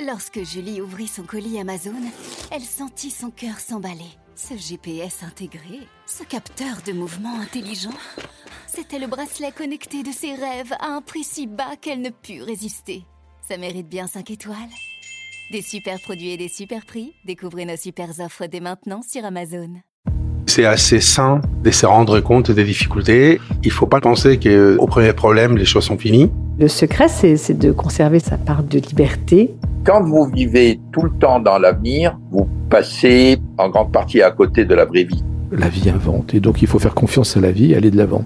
Lorsque Julie ouvrit son colis Amazon, elle sentit son cœur s'emballer. Ce GPS intégré, ce capteur de mouvement intelligent, c'était le bracelet connecté de ses rêves à un prix si bas qu'elle ne put résister. Ça mérite bien 5 étoiles. Des super produits et des super prix, découvrez nos super offres dès maintenant sur Amazon. C'est assez sain de se rendre compte des difficultés. Il faut pas penser qu'au premier problème, les choses sont finies. Le secret, c'est de conserver sa part de liberté. Quand vous vivez tout le temps dans l'avenir, vous passez en grande partie à côté de la vraie vie. La vie invente, et donc il faut faire confiance à la vie, aller de l'avant.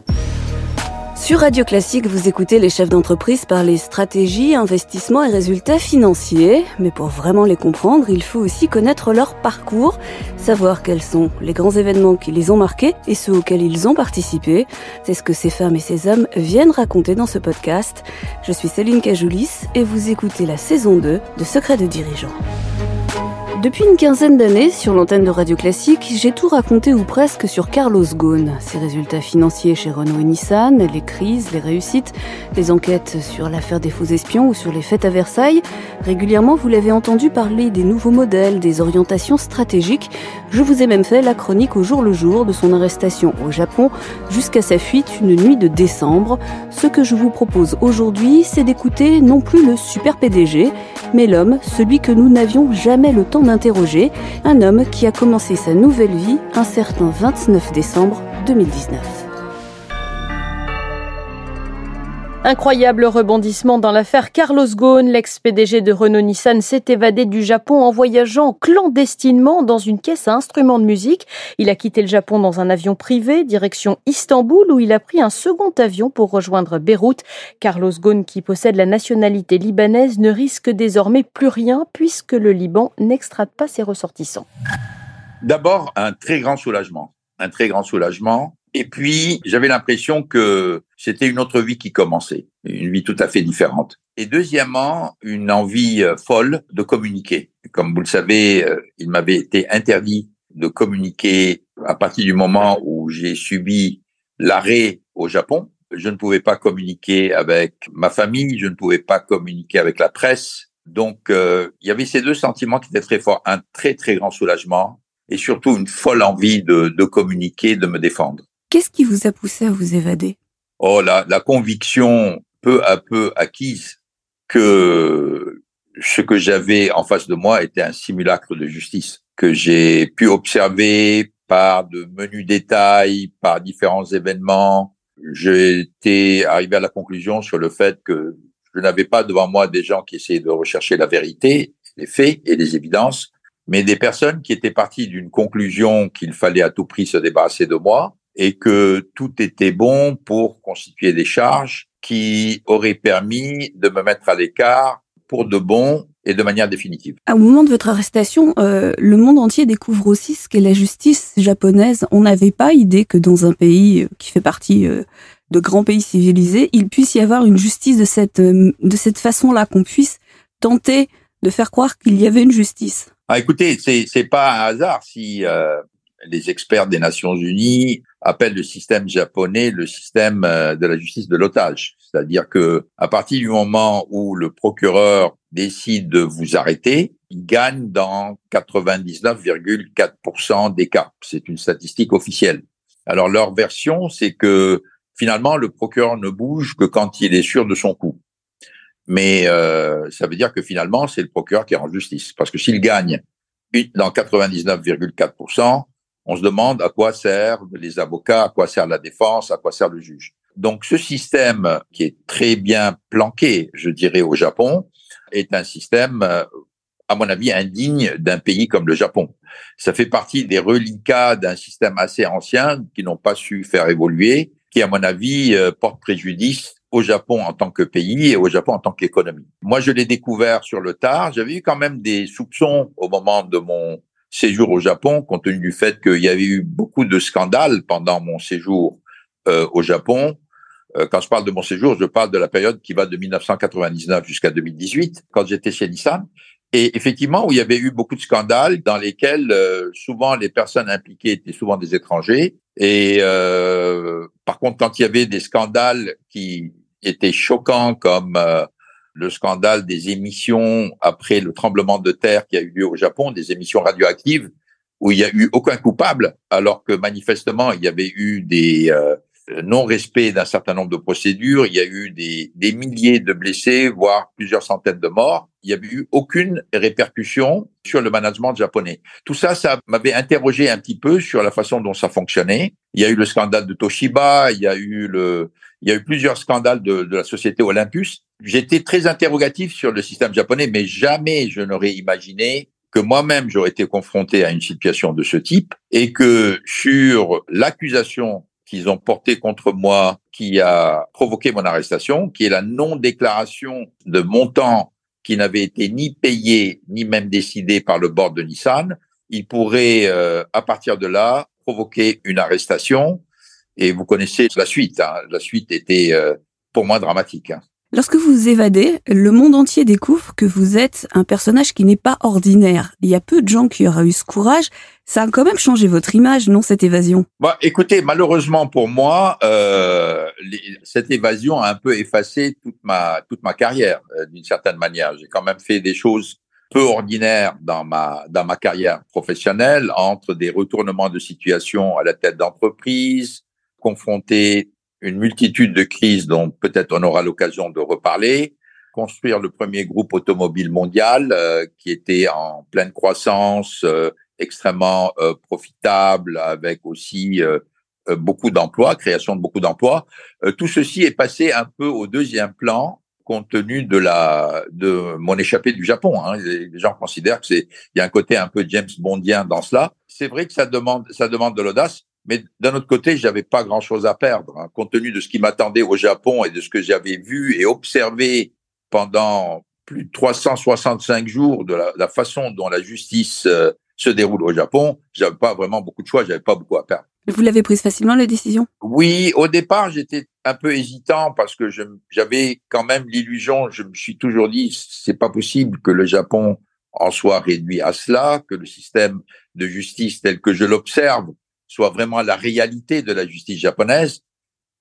Sur Radio Classique, vous écoutez les chefs d'entreprise parler stratégie, investissement et résultats financiers. Mais pour vraiment les comprendre, il faut aussi connaître leur parcours, savoir quels sont les grands événements qui les ont marqués et ceux auxquels ils ont participé. C'est ce que ces femmes et ces hommes viennent raconter dans ce podcast. Je suis Céline Cajoulis et vous écoutez la saison 2 de Secrets de dirigeants. Depuis une quinzaine d'années, sur l'antenne de Radio Classique, j'ai tout raconté ou presque sur Carlos Ghosn, ses résultats financiers chez Renault et Nissan, les crises, les réussites, les enquêtes sur l'affaire des faux espions ou sur les fêtes à Versailles. Régulièrement, vous l'avez entendu parler des nouveaux modèles, des orientations stratégiques. Je vous ai même fait la chronique au jour le jour de son arrestation au Japon jusqu'à sa fuite une nuit de décembre. Ce que je vous propose aujourd'hui, c'est d'écouter non plus le super PDG, mais l'homme, celui que nous n'avions jamais le temps d'interroger, un homme qui a commencé sa nouvelle vie un certain 29 décembre 2019. Incroyable rebondissement dans l'affaire Carlos Ghosn, l'ex-PDG de Renault-Nissan s'est évadé du Japon en voyageant clandestinement dans une caisse à instruments de musique. Il a quitté le Japon dans un avion privé, direction Istanbul, où il a pris un second avion pour rejoindre Beyrouth. Carlos Ghosn, qui possède la nationalité libanaise, ne risque désormais plus rien puisque le Liban n'extrade pas ses ressortissants. D'abord, un très grand soulagement. Un très grand soulagement et puis, j'avais l'impression que c'était une autre vie qui commençait, une vie tout à fait différente. Et deuxièmement, une envie euh, folle de communiquer. Comme vous le savez, euh, il m'avait été interdit de communiquer à partir du moment où j'ai subi l'arrêt au Japon. Je ne pouvais pas communiquer avec ma famille, je ne pouvais pas communiquer avec la presse. Donc, euh, il y avait ces deux sentiments qui étaient très forts. Un très, très grand soulagement et surtout une folle envie de, de communiquer, de me défendre. Qu'est-ce qui vous a poussé à vous évader? Oh, la, la conviction peu à peu acquise que ce que j'avais en face de moi était un simulacre de justice, que j'ai pu observer par de menus détails, par différents événements. J'étais arrivé à la conclusion sur le fait que je n'avais pas devant moi des gens qui essayaient de rechercher la vérité, les faits et les évidences, mais des personnes qui étaient parties d'une conclusion qu'il fallait à tout prix se débarrasser de moi, et que tout était bon pour constituer des charges qui auraient permis de me mettre à l'écart pour de bon et de manière définitive. Au moment de votre arrestation, euh, le monde entier découvre aussi ce qu'est la justice japonaise. On n'avait pas idée que dans un pays euh, qui fait partie euh, de grands pays civilisés, il puisse y avoir une justice de cette de cette façon-là, qu'on puisse tenter de faire croire qu'il y avait une justice. Ah, écoutez, c'est c'est pas un hasard si les experts des Nations Unies appellent le système japonais le système euh, de la justice de l'otage. C'est-à-dire que à partir du moment où le procureur décide de vous arrêter, il gagne dans 99,4% des cas. C'est une statistique officielle. Alors leur version, c'est que finalement le procureur ne bouge que quand il est sûr de son coup. Mais euh, ça veut dire que finalement c'est le procureur qui rend justice, parce que s'il gagne dans 99,4%, on se demande à quoi servent les avocats, à quoi sert la défense, à quoi sert le juge. Donc ce système qui est très bien planqué, je dirais, au Japon, est un système, à mon avis, indigne d'un pays comme le Japon. Ça fait partie des reliquats d'un système assez ancien qui n'ont pas su faire évoluer, qui, à mon avis, euh, porte préjudice au Japon en tant que pays et au Japon en tant qu'économie. Moi, je l'ai découvert sur le tard. J'avais eu quand même des soupçons au moment de mon séjour au Japon, compte tenu du fait qu'il y avait eu beaucoup de scandales pendant mon séjour euh, au Japon. Euh, quand je parle de mon séjour, je parle de la période qui va de 1999 jusqu'à 2018, quand j'étais chez Nissan. Et effectivement, où il y avait eu beaucoup de scandales dans lesquels euh, souvent les personnes impliquées étaient souvent des étrangers. Et par contre, quand il y avait des scandales qui étaient choquants comme le scandale des émissions après le tremblement de terre qui a eu lieu au Japon, des émissions radioactives, où il y a eu aucun coupable, alors que manifestement il y avait eu des euh, non-respects d'un certain nombre de procédures, il y a eu des, des milliers de blessés, voire plusieurs centaines de morts. Il n'y avait eu aucune répercussion sur le management japonais. Tout ça, ça m'avait interrogé un petit peu sur la façon dont ça fonctionnait. Il y a eu le scandale de Toshiba, il y a eu le, il y a eu plusieurs scandales de, de la société Olympus. J'étais très interrogatif sur le système japonais, mais jamais je n'aurais imaginé que moi-même j'aurais été confronté à une situation de ce type et que sur l'accusation qu'ils ont portée contre moi qui a provoqué mon arrestation, qui est la non-déclaration de montant qui n'avait été ni payé ni même décidé par le board de Nissan, il pourrait euh, à partir de là provoquer une arrestation et vous connaissez la suite. Hein. La suite était euh, pour moi dramatique. Hein. Lorsque vous évadez, le monde entier découvre que vous êtes un personnage qui n'est pas ordinaire. Il y a peu de gens qui auraient eu ce courage. Ça a quand même changé votre image, non, cette évasion? Bah, Écoutez, malheureusement pour moi, euh, cette évasion a un peu effacé toute ma, toute ma carrière, euh, d'une certaine manière. J'ai quand même fait des choses peu ordinaires dans ma, dans ma carrière professionnelle, entre des retournements de situation à la tête d'entreprise, confronter une multitude de crises dont peut-être on aura l'occasion de reparler, construire le premier groupe automobile mondial euh, qui était en pleine croissance, euh, extrêmement euh, profitable, avec aussi beaucoup d'emplois, création de beaucoup d'emplois. tout ceci est passé un peu au deuxième plan compte tenu de la de mon échappée du Japon. Hein. Les gens considèrent que c'est il y a un côté un peu James Bondien dans cela. C'est vrai que ça demande ça demande de l'audace. Mais d'un autre côté, j'avais pas grand-chose à perdre, hein, compte tenu de ce qui m'attendait au Japon et de ce que j'avais vu et observé pendant plus de 365 jours de la, façon dont la justice euh, se déroule au Japon. J'avais pas vraiment beaucoup de choix, j'avais pas beaucoup à perdre. Vous l'avez prise facilement la décision Oui, au départ, j'étais un peu hésitant parce que j'avais quand même l'illusion. Je me suis toujours dit, c'est pas possible que le Japon en soit réduit à cela, que le système de justice tel que je l'observe soit vraiment la réalité de la justice japonaise.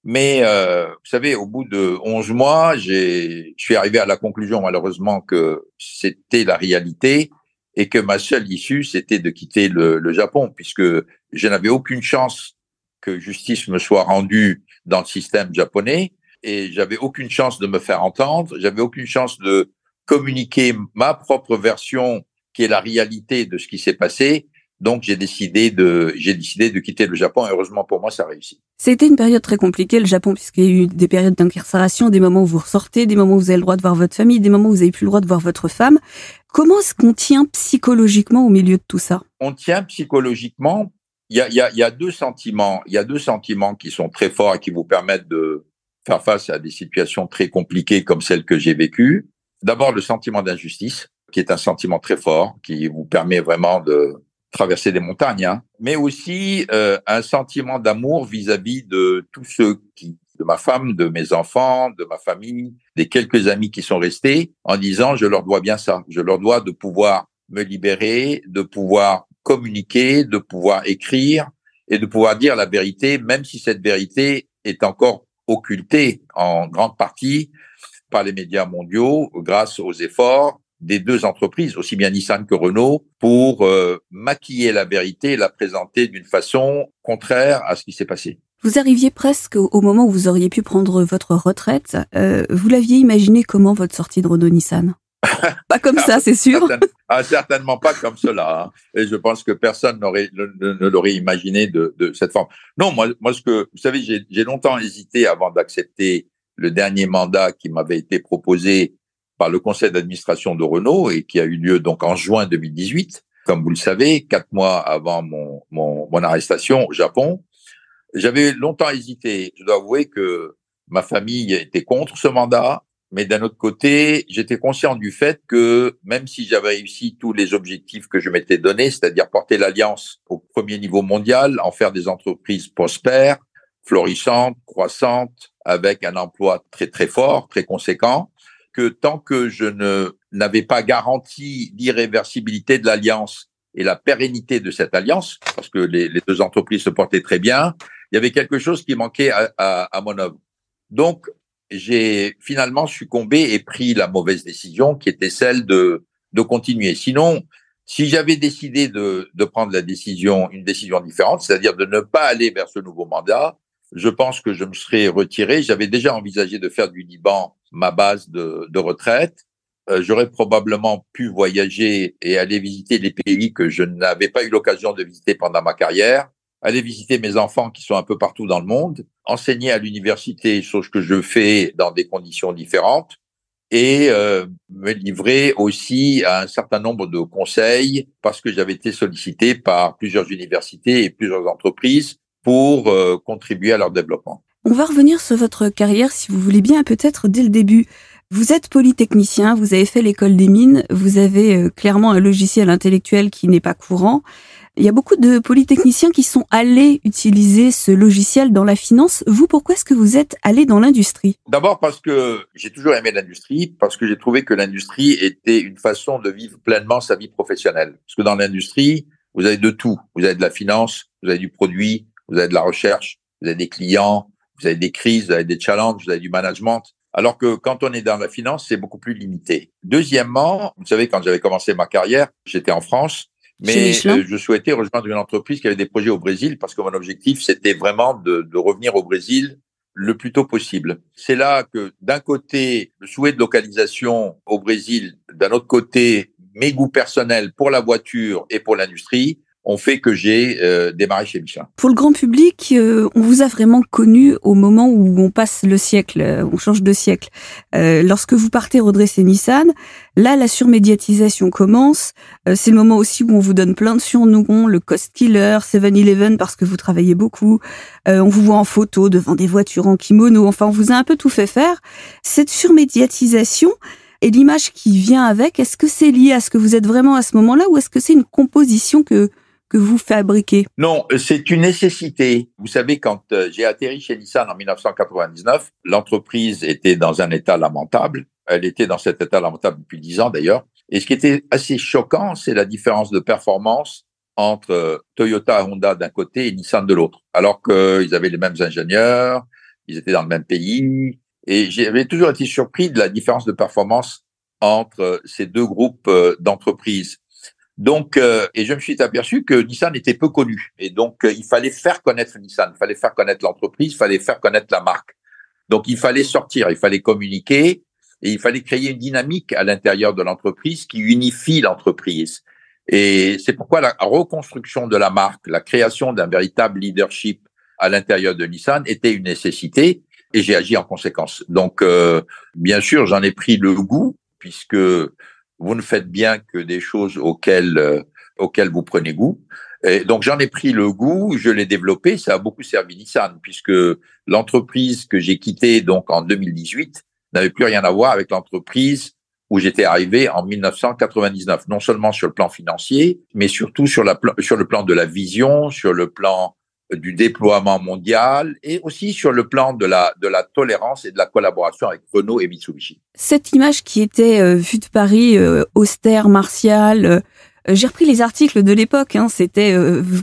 Mais euh, vous savez, au bout de 11 mois, je suis arrivé à la conclusion malheureusement que c'était la réalité et que ma seule issue, c'était de quitter le, le Japon, puisque je n'avais aucune chance que justice me soit rendue dans le système japonais et j'avais aucune chance de me faire entendre, j'avais aucune chance de communiquer ma propre version qui est la réalité de ce qui s'est passé donc j'ai décidé de j'ai décidé de quitter le Japon. Et heureusement pour moi, ça a réussi. C'était une période très compliquée le Japon puisqu'il y a eu des périodes d'incarcération, des moments où vous ressortez, des moments où vous avez le droit de voir votre famille, des moments où vous avez plus le droit de voir votre femme. Comment est-ce qu'on tient psychologiquement au milieu de tout ça? On tient psychologiquement. Il y a, il y, a, y a deux sentiments. Il y a deux sentiments qui sont très forts et qui vous permettent de faire face à des situations très compliquées comme celles que j'ai vécues. D'abord le sentiment d'injustice, qui est un sentiment très fort, qui vous permet vraiment de traverser des montagnes, hein, mais aussi euh, un sentiment d'amour vis-à-vis de tous ceux qui, de ma femme, de mes enfants, de ma famille, des quelques amis qui sont restés, en disant je leur dois bien ça, je leur dois de pouvoir me libérer, de pouvoir communiquer, de pouvoir écrire et de pouvoir dire la vérité, même si cette vérité est encore occultée en grande partie par les médias mondiaux grâce aux efforts des deux entreprises, aussi bien Nissan que Renault, pour euh, maquiller la vérité et la présenter d'une façon contraire à ce qui s'est passé. Vous arriviez presque au moment où vous auriez pu prendre votre retraite. Euh, vous l'aviez imaginé comment votre sortie de Renault Nissan? Pas comme ça, c'est sûr. Ah, certainement pas comme cela. Hein. Et je pense que personne n'aurait ne, l'aurait imaginé de, de, cette forme. Non, moi, moi, ce que vous savez, j'ai longtemps hésité avant d'accepter le dernier mandat qui m'avait été proposé par le conseil d'administration de Renault et qui a eu lieu donc en juin 2018, comme vous le savez, quatre mois avant mon, mon, mon arrestation au Japon. J'avais longtemps hésité. Je dois avouer que ma famille était contre ce mandat, mais d'un autre côté, j'étais conscient du fait que même si j'avais réussi tous les objectifs que je m'étais donnés, c'est-à-dire porter l'alliance au premier niveau mondial, en faire des entreprises prospères, florissantes, croissantes, avec un emploi très très fort, très conséquent, que tant que je ne n'avais pas garanti l'irréversibilité de l'alliance et la pérennité de cette alliance, parce que les, deux entreprises se portaient très bien, il y avait quelque chose qui manquait à, à, à mon œuvre. Donc, j'ai finalement succombé et pris la mauvaise décision qui était celle de, de continuer. Sinon, si j'avais décidé de, de prendre la décision, une décision différente, c'est-à-dire de ne pas aller vers ce nouveau mandat, je pense que je me serais retiré. J'avais déjà envisagé de faire du Liban ma base de, de retraite. Euh, j'aurais probablement pu voyager et aller visiter les pays que je n'avais pas eu l'occasion de visiter pendant ma carrière, aller visiter mes enfants qui sont un peu partout dans le monde, enseigner à l'université, chose que je fais dans des conditions différentes, et euh, me livrer aussi à un certain nombre de conseils parce que j'avais été sollicité par plusieurs universités et plusieurs entreprises pour euh, contribuer à leur développement. On va revenir sur votre carrière, si vous voulez bien, peut-être dès le début. Vous êtes polytechnicien, vous avez fait l'école des mines, vous avez euh, clairement un logiciel intellectuel qui n'est pas courant. Il y a beaucoup de polytechniciens qui sont allés utiliser ce logiciel dans la finance. Vous, pourquoi est-ce que vous êtes allé dans l'industrie? D'abord parce que j'ai toujours aimé l'industrie, parce que j'ai trouvé que l'industrie était une façon de vivre pleinement sa vie professionnelle. Parce que dans l'industrie, vous avez de tout. Vous avez de la finance, vous avez du produit, vous avez de la recherche, vous avez des clients, vous avez des crises, vous avez des challenges, vous avez du management. Alors que quand on est dans la finance, c'est beaucoup plus limité. Deuxièmement, vous savez, quand j'avais commencé ma carrière, j'étais en France, mais euh, je souhaitais rejoindre une entreprise qui avait des projets au Brésil parce que mon objectif, c'était vraiment de, de, revenir au Brésil le plus tôt possible. C'est là que d'un côté, le souhait de localisation au Brésil, d'un autre côté, mes goûts personnels pour la voiture et pour l'industrie, ont fait que j'ai euh, démarré chez Michelin. Pour le grand public, euh, on vous a vraiment connu au moment où on passe le siècle, euh, on change de siècle. lorsque vous partez redresser Nissan, là, la surmédiatisation commence. c'est le moment aussi où on vous donne plein de surnoms, le Cost Killer, 7-Eleven parce que vous travaillez beaucoup. on vous voit en photo devant des voitures en kimono. Enfin, on vous a un peu tout fait faire. Cette surmédiatisation, et l'image qui vient avec, est-ce que c'est lié à ce que vous êtes vraiment à ce moment-là ou est-ce que c'est une composition que vous fabriquez Non, c'est une nécessité. Vous savez, quand euh, j'ai atterri chez Nissan en 1999, l'entreprise était dans un état lamentable. Elle était dans cet état lamentable depuis dix ans d'ailleurs. Et ce qui était assez choquant, c'est la différence de performance entre euh, Toyota Honda d'un côté et Nissan de l'autre. Alors qu'ils avaient les mêmes ingénieurs, ils étaient dans le même pays. Et j'avais toujours été surpris de la différence de performance entre euh, ces deux groupes d'entreprises. Donc, euh, et je me suis aperçu que Nissan était peu connu. Et donc, euh, il fallait faire connaître Nissan, il fallait faire connaître l'entreprise, il fallait faire connaître la marque. Donc, il fallait sortir, il fallait communiquer et il fallait créer une dynamique à l'intérieur de l'entreprise qui unifie l'entreprise. Et c'est pourquoi la reconstruction de la marque, la création d'un véritable leadership à l'intérieur de Nissan était une nécessité et j'ai agi en conséquence. Donc, euh, bien sûr, j'en ai pris le goût puisque vous ne faites bien que des choses auxquelles, euh, auxquelles vous prenez goût. Et donc j'en ai pris le goût, je l'ai développé, ça a beaucoup servi Nissan puisque l'entreprise que j'ai quittée donc en 2018 n'avait plus rien à voir avec l'entreprise où j'étais arrivé en 1999, non seulement sur le plan financier, mais surtout sur, le plan de la vision, sur le plan du déploiement mondial et aussi sur le plan de la, de la tolérance et de la collaboration avec Renault et Mitsubishi. Cette image qui était euh, vue de Paris, euh, austère, martiale, euh, j'ai repris les articles de l'époque, hein, c'était,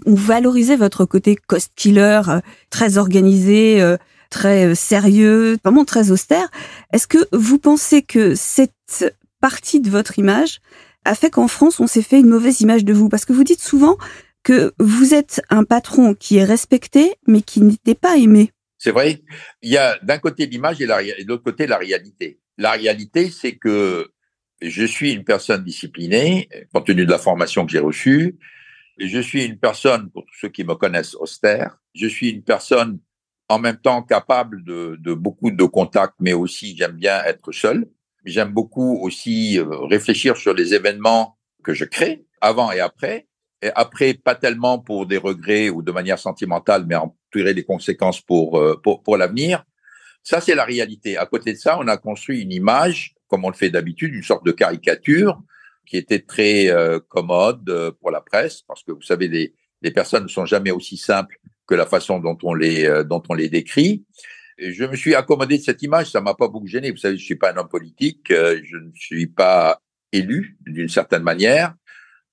on valorisait votre côté cost killer, très organisé, très sérieux, vraiment très austère. Est-ce que vous pensez que cette partie de votre image a fait qu'en France, on s'est fait une mauvaise image de vous? Parce que vous dites souvent, que vous êtes un patron qui est respecté, mais qui n'était pas aimé. C'est vrai. Il y a d'un côté l'image et, de l'autre côté la réalité. La réalité, c'est que je suis une personne disciplinée, compte tenu de la formation que j'ai reçue. Je suis une personne, pour tous ceux qui me connaissent, austère. Je suis une personne en même temps capable de, de beaucoup de contacts, mais aussi j'aime bien être seul. J'aime beaucoup aussi euh, réfléchir sur les événements que je crée, avant et après. Et après, pas tellement pour des regrets ou de manière sentimentale, mais en tirer les conséquences pour, euh, pour, pour l'avenir. Ça, c'est la réalité. À côté de ça, on a construit une image, comme on le fait d'habitude, une sorte de caricature qui était très euh, commode euh, pour la presse, parce que vous savez, les, les personnes ne sont jamais aussi simples que la façon dont on les, dont on les décrit. Je me suis accommodé de cette image, ça m'a pas beaucoup gêné. Vous savez, je suis pas un homme politique, je ne suis pas élu d'une certaine manière.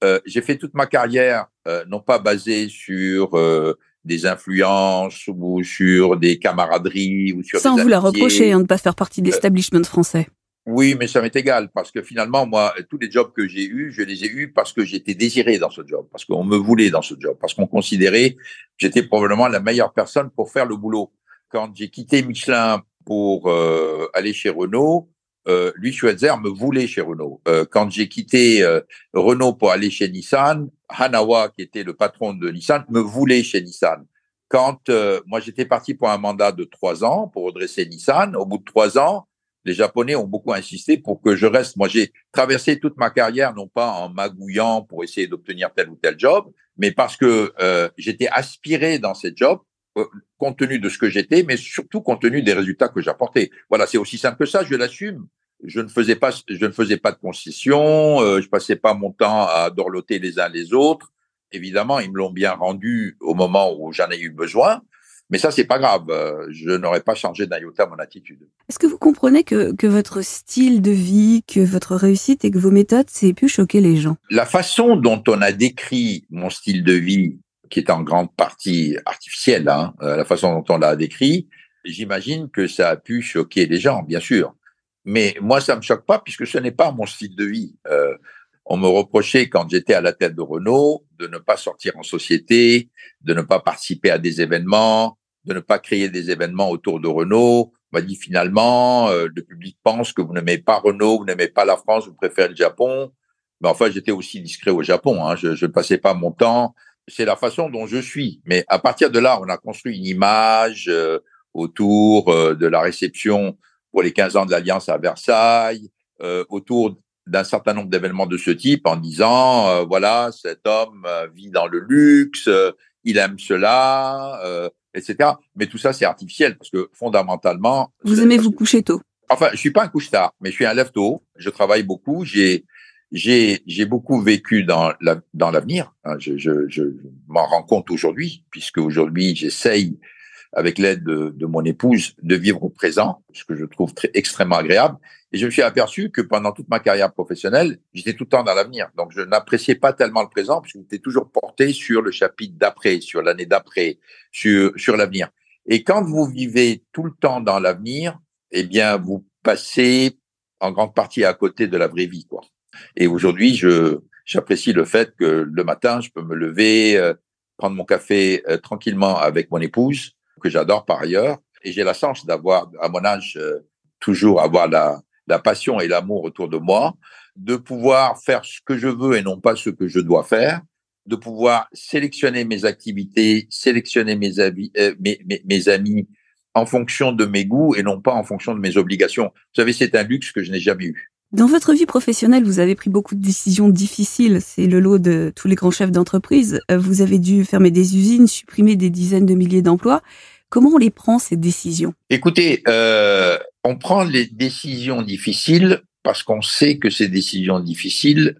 Euh, j'ai fait toute ma carrière, euh, non pas basée sur euh, des influences ou sur des camaraderies ou sur Sans des vous la reprocher hein, de ne pas faire partie de l'establishment français. Oui, mais ça m'est égal parce que finalement, moi, tous les jobs que j'ai eus, je les ai eus parce que j'étais désiré dans ce job, parce qu'on me voulait dans ce job, parce qu'on considérait que j'étais probablement la meilleure personne pour faire le boulot. Quand j'ai quitté Michelin pour euh, aller chez Renault, euh, lui, Schweitzer, me voulait chez Renault. Euh, quand j'ai quitté euh, Renault pour aller chez Nissan, Hanawa, qui était le patron de Nissan, me voulait chez Nissan. Quand euh, moi j'étais parti pour un mandat de trois ans pour redresser Nissan, au bout de trois ans, les Japonais ont beaucoup insisté pour que je reste. Moi, j'ai traversé toute ma carrière, non pas en magouillant pour essayer d'obtenir tel ou tel job, mais parce que euh, j'étais aspiré dans ces jobs, compte tenu de ce que j'étais, mais surtout compte tenu des résultats que j'apportais. Voilà, c'est aussi simple que ça, je l'assume. Je ne faisais pas, je ne faisais pas de concessions, euh, je passais pas mon temps à dorloter les uns les autres. Évidemment, ils me l'ont bien rendu au moment où j'en ai eu besoin. Mais ça, c'est pas grave. Euh, Je n'aurais pas changé d'un iota mon attitude. Est-ce que vous comprenez que, que votre style de vie, que votre réussite et que vos méthodes, c'est pu choquer les gens? La façon dont on a décrit mon style de vie, qui est en grande partie artificielle, hein, euh, la façon dont on l'a décrit, j'imagine que ça a pu choquer les gens, bien sûr. Mais moi, ça me choque pas puisque ce n'est pas mon style de vie. Euh, on me reprochait quand j'étais à la tête de Renault de ne pas sortir en société, de ne pas participer à des événements, de ne pas créer des événements autour de Renault. On m'a dit finalement, euh, le public pense que vous n'aimez pas Renault, vous n'aimez pas la France, vous préférez le Japon. Mais enfin, j'étais aussi discret au Japon. Hein. Je ne passais pas mon temps. C'est la façon dont je suis. Mais à partir de là, on a construit une image euh, autour euh, de la réception pour les 15 ans de l'Alliance à Versailles, euh, autour d'un certain nombre d'événements de ce type, en disant, euh, voilà, cet homme euh, vit dans le luxe, euh, il aime cela, euh, etc. Mais tout ça, c'est artificiel parce que fondamentalement... Vous aimez vous coucher tôt Enfin, je suis pas un couche-tard, mais je suis un lève-tôt. Je travaille beaucoup. J'ai j'ai j'ai beaucoup vécu dans la dans l'avenir. hein. Je je, je m'en rends compte aujourd'hui, puisque aujourd'hui j'essaye avec l'aide de, de mon épouse de vivre au présent, ce que je trouve très extrêmement agréable. Et je me suis aperçu que pendant toute ma carrière professionnelle, j'étais tout le temps dans l'avenir. Donc je n'appréciais pas tellement le présent, puisque j'étais toujours porté sur le chapitre d'après, sur l'année d'après, sur sur l'avenir. Et quand vous vivez tout le temps dans l'avenir, eh bien, vous passez en grande partie à côté de la vraie vie, quoi. Et aujourd'hui, je j'apprécie le fait que le matin, je peux me lever, euh, prendre mon café euh, tranquillement avec mon épouse, que j'adore par ailleurs, et j'ai la chance d'avoir, à mon âge, euh, toujours avoir la, la passion et l'amour autour de moi, de pouvoir faire ce que je veux et non pas ce que je dois faire, de pouvoir sélectionner mes activités, sélectionner mes, avis, euh, mes, mes, mes amis en fonction de mes goûts et non pas en fonction de mes obligations. Vous savez, c'est un luxe que je n'ai jamais eu. Dans votre vie professionnelle, vous avez pris beaucoup de décisions difficiles. C'est le lot de tous les grands chefs d'entreprise. Euh, Vous avez dû fermer des usines, supprimer des dizaines de milliers d'emplois. Comment on les prend, ces décisions? Écoutez, euh, on prend les décisions difficiles parce qu'on sait que ces décisions difficiles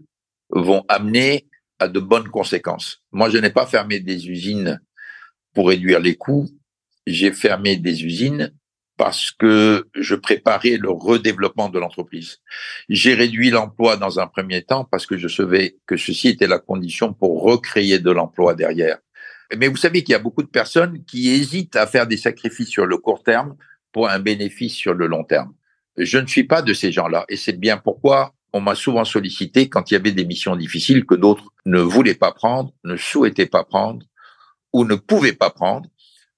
vont amener à de bonnes conséquences. Moi, je n'ai pas fermé des usines pour réduire les coûts. J'ai fermé des usines parce que je préparais le redéveloppement de l'entreprise. J'ai réduit l'emploi dans un premier temps parce que je savais que ceci était la condition pour recréer de l'emploi derrière. Mais vous savez qu'il y a beaucoup de personnes qui hésitent à faire des sacrifices sur le court terme pour un bénéfice sur le long terme. Je ne suis pas de ces gens-là et c'est bien pourquoi on m'a souvent sollicité quand il y avait des missions difficiles que d'autres ne voulaient pas prendre, ne souhaitaient pas prendre ou ne pouvaient pas prendre.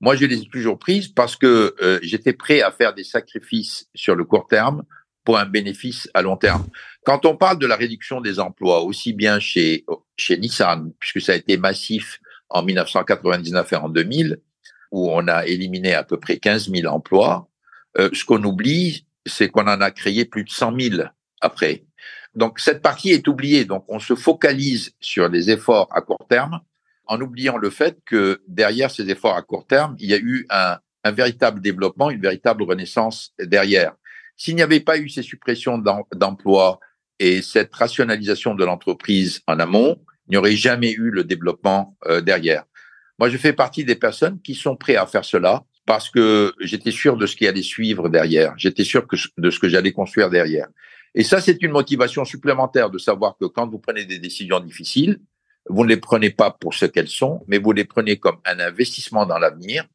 Moi, je les ai toujours prises parce que euh, j'étais prêt à faire des sacrifices sur le court terme pour un bénéfice à long terme. Quand on parle de la réduction des emplois, aussi bien chez, chez Nissan, puisque ça a été massif en 1999 et en 2000, où on a éliminé à peu près 15 000 emplois, euh, ce qu'on oublie, c'est qu'on en a créé plus de 100 000 après. Donc cette partie est oubliée. Donc on se focalise sur les efforts à court terme en oubliant le fait que derrière ces efforts à court terme, il y a eu un, un véritable développement, une véritable renaissance derrière. S'il n'y avait pas eu ces suppressions d'emplois et cette rationalisation de l'entreprise en amont, il n'y aurait jamais eu le développement euh, derrière. Moi, je fais partie des personnes qui sont prêtes à faire cela parce que j'étais sûr de ce qui allait suivre derrière. J'étais sûr de ce que j'allais construire derrière. Et ça, c'est une motivation supplémentaire de savoir que quand vous prenez des décisions difficiles, vous ne les prenez pas pour ce qu'elles sont, mais vous les prenez comme un investissement dans l'avenir.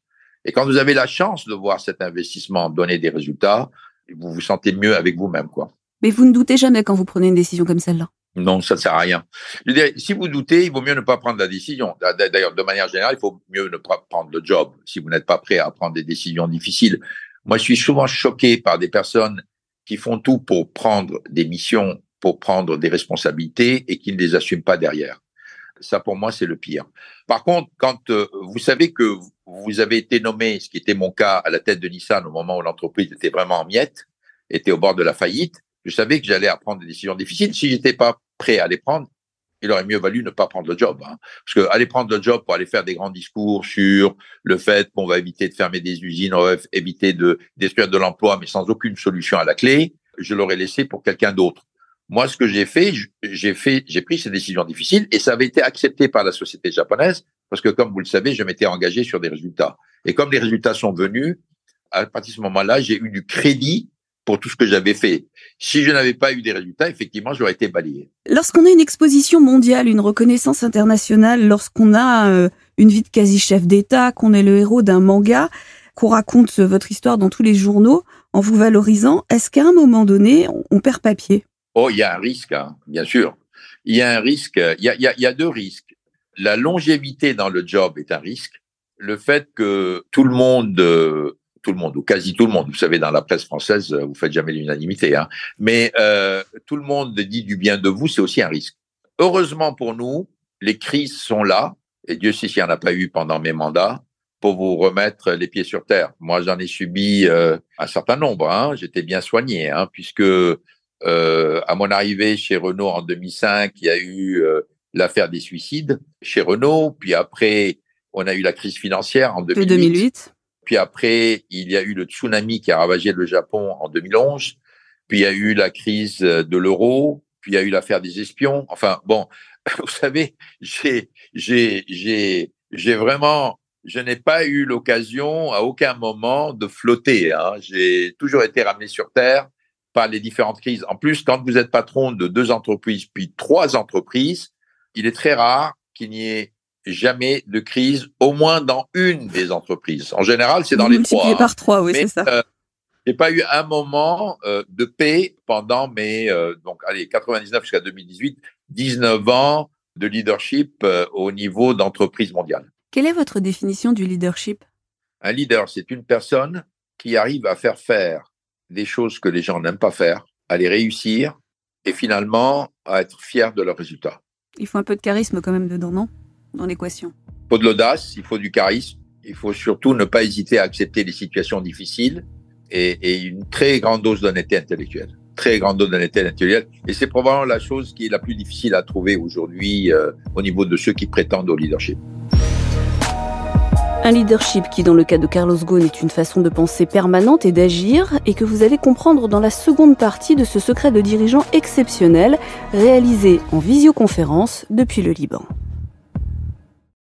Et quand vous avez la chance de voir cet investissement donner des résultats, vous vous sentez mieux avec vous-même, quoi. Mais vous ne doutez jamais quand vous prenez une décision comme celle-là. Non, ça ne sert à rien. Je dire, si vous doutez, il vaut mieux ne pas prendre la décision. D'ailleurs, de manière générale, il faut mieux ne pas prendre le job si vous n'êtes pas prêt à prendre des décisions difficiles. Moi, je suis souvent choqué par des personnes qui font tout pour prendre des missions, pour prendre des responsabilités et qui ne les assument pas derrière. Ça, pour moi, c'est le pire. Par contre, quand euh, vous savez que vous avez été nommé, ce qui était mon cas, à la tête de Nissan au moment où l'entreprise était vraiment en miettes, était au bord de la faillite, je savais que j'allais prendre des décisions difficiles. Si j'étais pas prêt à les prendre, il aurait mieux valu ne pas prendre le job. Hein. Parce que aller prendre le job pour aller faire des grands discours sur le fait qu'on va éviter de fermer des usines, on va éviter de détruire de l'emploi, mais sans aucune solution à la clé, je l'aurais laissé pour quelqu'un d'autre. Moi, ce que j'ai fait, j'ai fait, j'ai pris ces décisions difficiles et ça avait été accepté par la société japonaise parce que, comme vous le savez, je m'étais engagé sur des résultats. Et comme les résultats sont venus, à partir de ce moment-là, j'ai eu du crédit pour tout ce que j'avais fait. Si je n'avais pas eu des résultats, effectivement, j'aurais été balayé. Lorsqu'on a une exposition mondiale, une reconnaissance internationale, lorsqu'on a euh, une vie de quasi-chef d'État, qu'on est le héros d'un manga, qu'on raconte votre histoire dans tous les journaux, en vous valorisant, est-ce qu'à un moment donné, on, perd papier? Oh, il y a un risque, hein, bien sûr. Il y a un risque. Il y a, y a deux risques. La longévité dans le job est un risque. Le fait que tout le monde euh, tout le monde, ou quasi tout le monde. Vous savez, dans la presse française, vous faites jamais l'unanimité, hein. mais euh, tout le monde dit du bien de vous, c'est aussi un risque. Heureusement pour nous, les crises sont là, et Dieu sait s'il n'y en a pas eu pendant mes mandats, pour vous remettre les pieds sur terre. Moi, j'en ai subi euh, un certain nombre. Hein. J'étais bien soigné, hein, puisque à mon arrivée chez Renault en 2005, il y a eu euh, l'affaire des suicides chez Renault, puis après, on a eu la crise financière en 2008. 2008. Puis après, il y a eu le tsunami qui a ravagé le Japon en 2011. Puis il y a eu la crise de l'euro. Puis il y a eu l'affaire des espions. Enfin, bon, vous savez, j'ai, j'ai, j'ai, j'ai vraiment, je n'ai pas eu l'occasion à aucun moment de flotter. Hein. J'ai toujours été ramené sur terre par les différentes crises. En plus, quand vous êtes patron de deux entreprises, puis trois entreprises, il est très rare qu'il n'y ait jamais de crise, au moins dans une des entreprises. En général, c'est dans les trois. par trois, oui, c'est ça. Euh, j'ai pas eu un moment euh, de paix pendant mes euh, donc allez 99 jusqu'à 2018, 19 ans de leadership au niveau d'entreprise mondiale. Quelle est votre définition du leadership? Un leader, c'est une personne qui arrive à faire faire des choses que les gens n'aiment pas faire, à les réussir et finalement à être fier de leurs résultats. Il faut un peu de charisme quand même dedans, non? Dans l'équation Il faut de l'audace, il faut du charisme, il faut surtout ne pas hésiter à accepter les situations difficiles et, une très grande dose d'honnêteté intellectuelle. Très grande dose d'honnêteté intellectuelle. Et c'est probablement la chose qui est la plus difficile à trouver aujourd'hui euh, au niveau de ceux qui prétendent au leadership. Un leadership qui, dans le cas de Carlos Ghosn, est une façon de penser permanente et d'agir, et que vous allez comprendre dans la seconde partie de ce secret de dirigeant exceptionnel, réalisé en visioconférence depuis le Liban.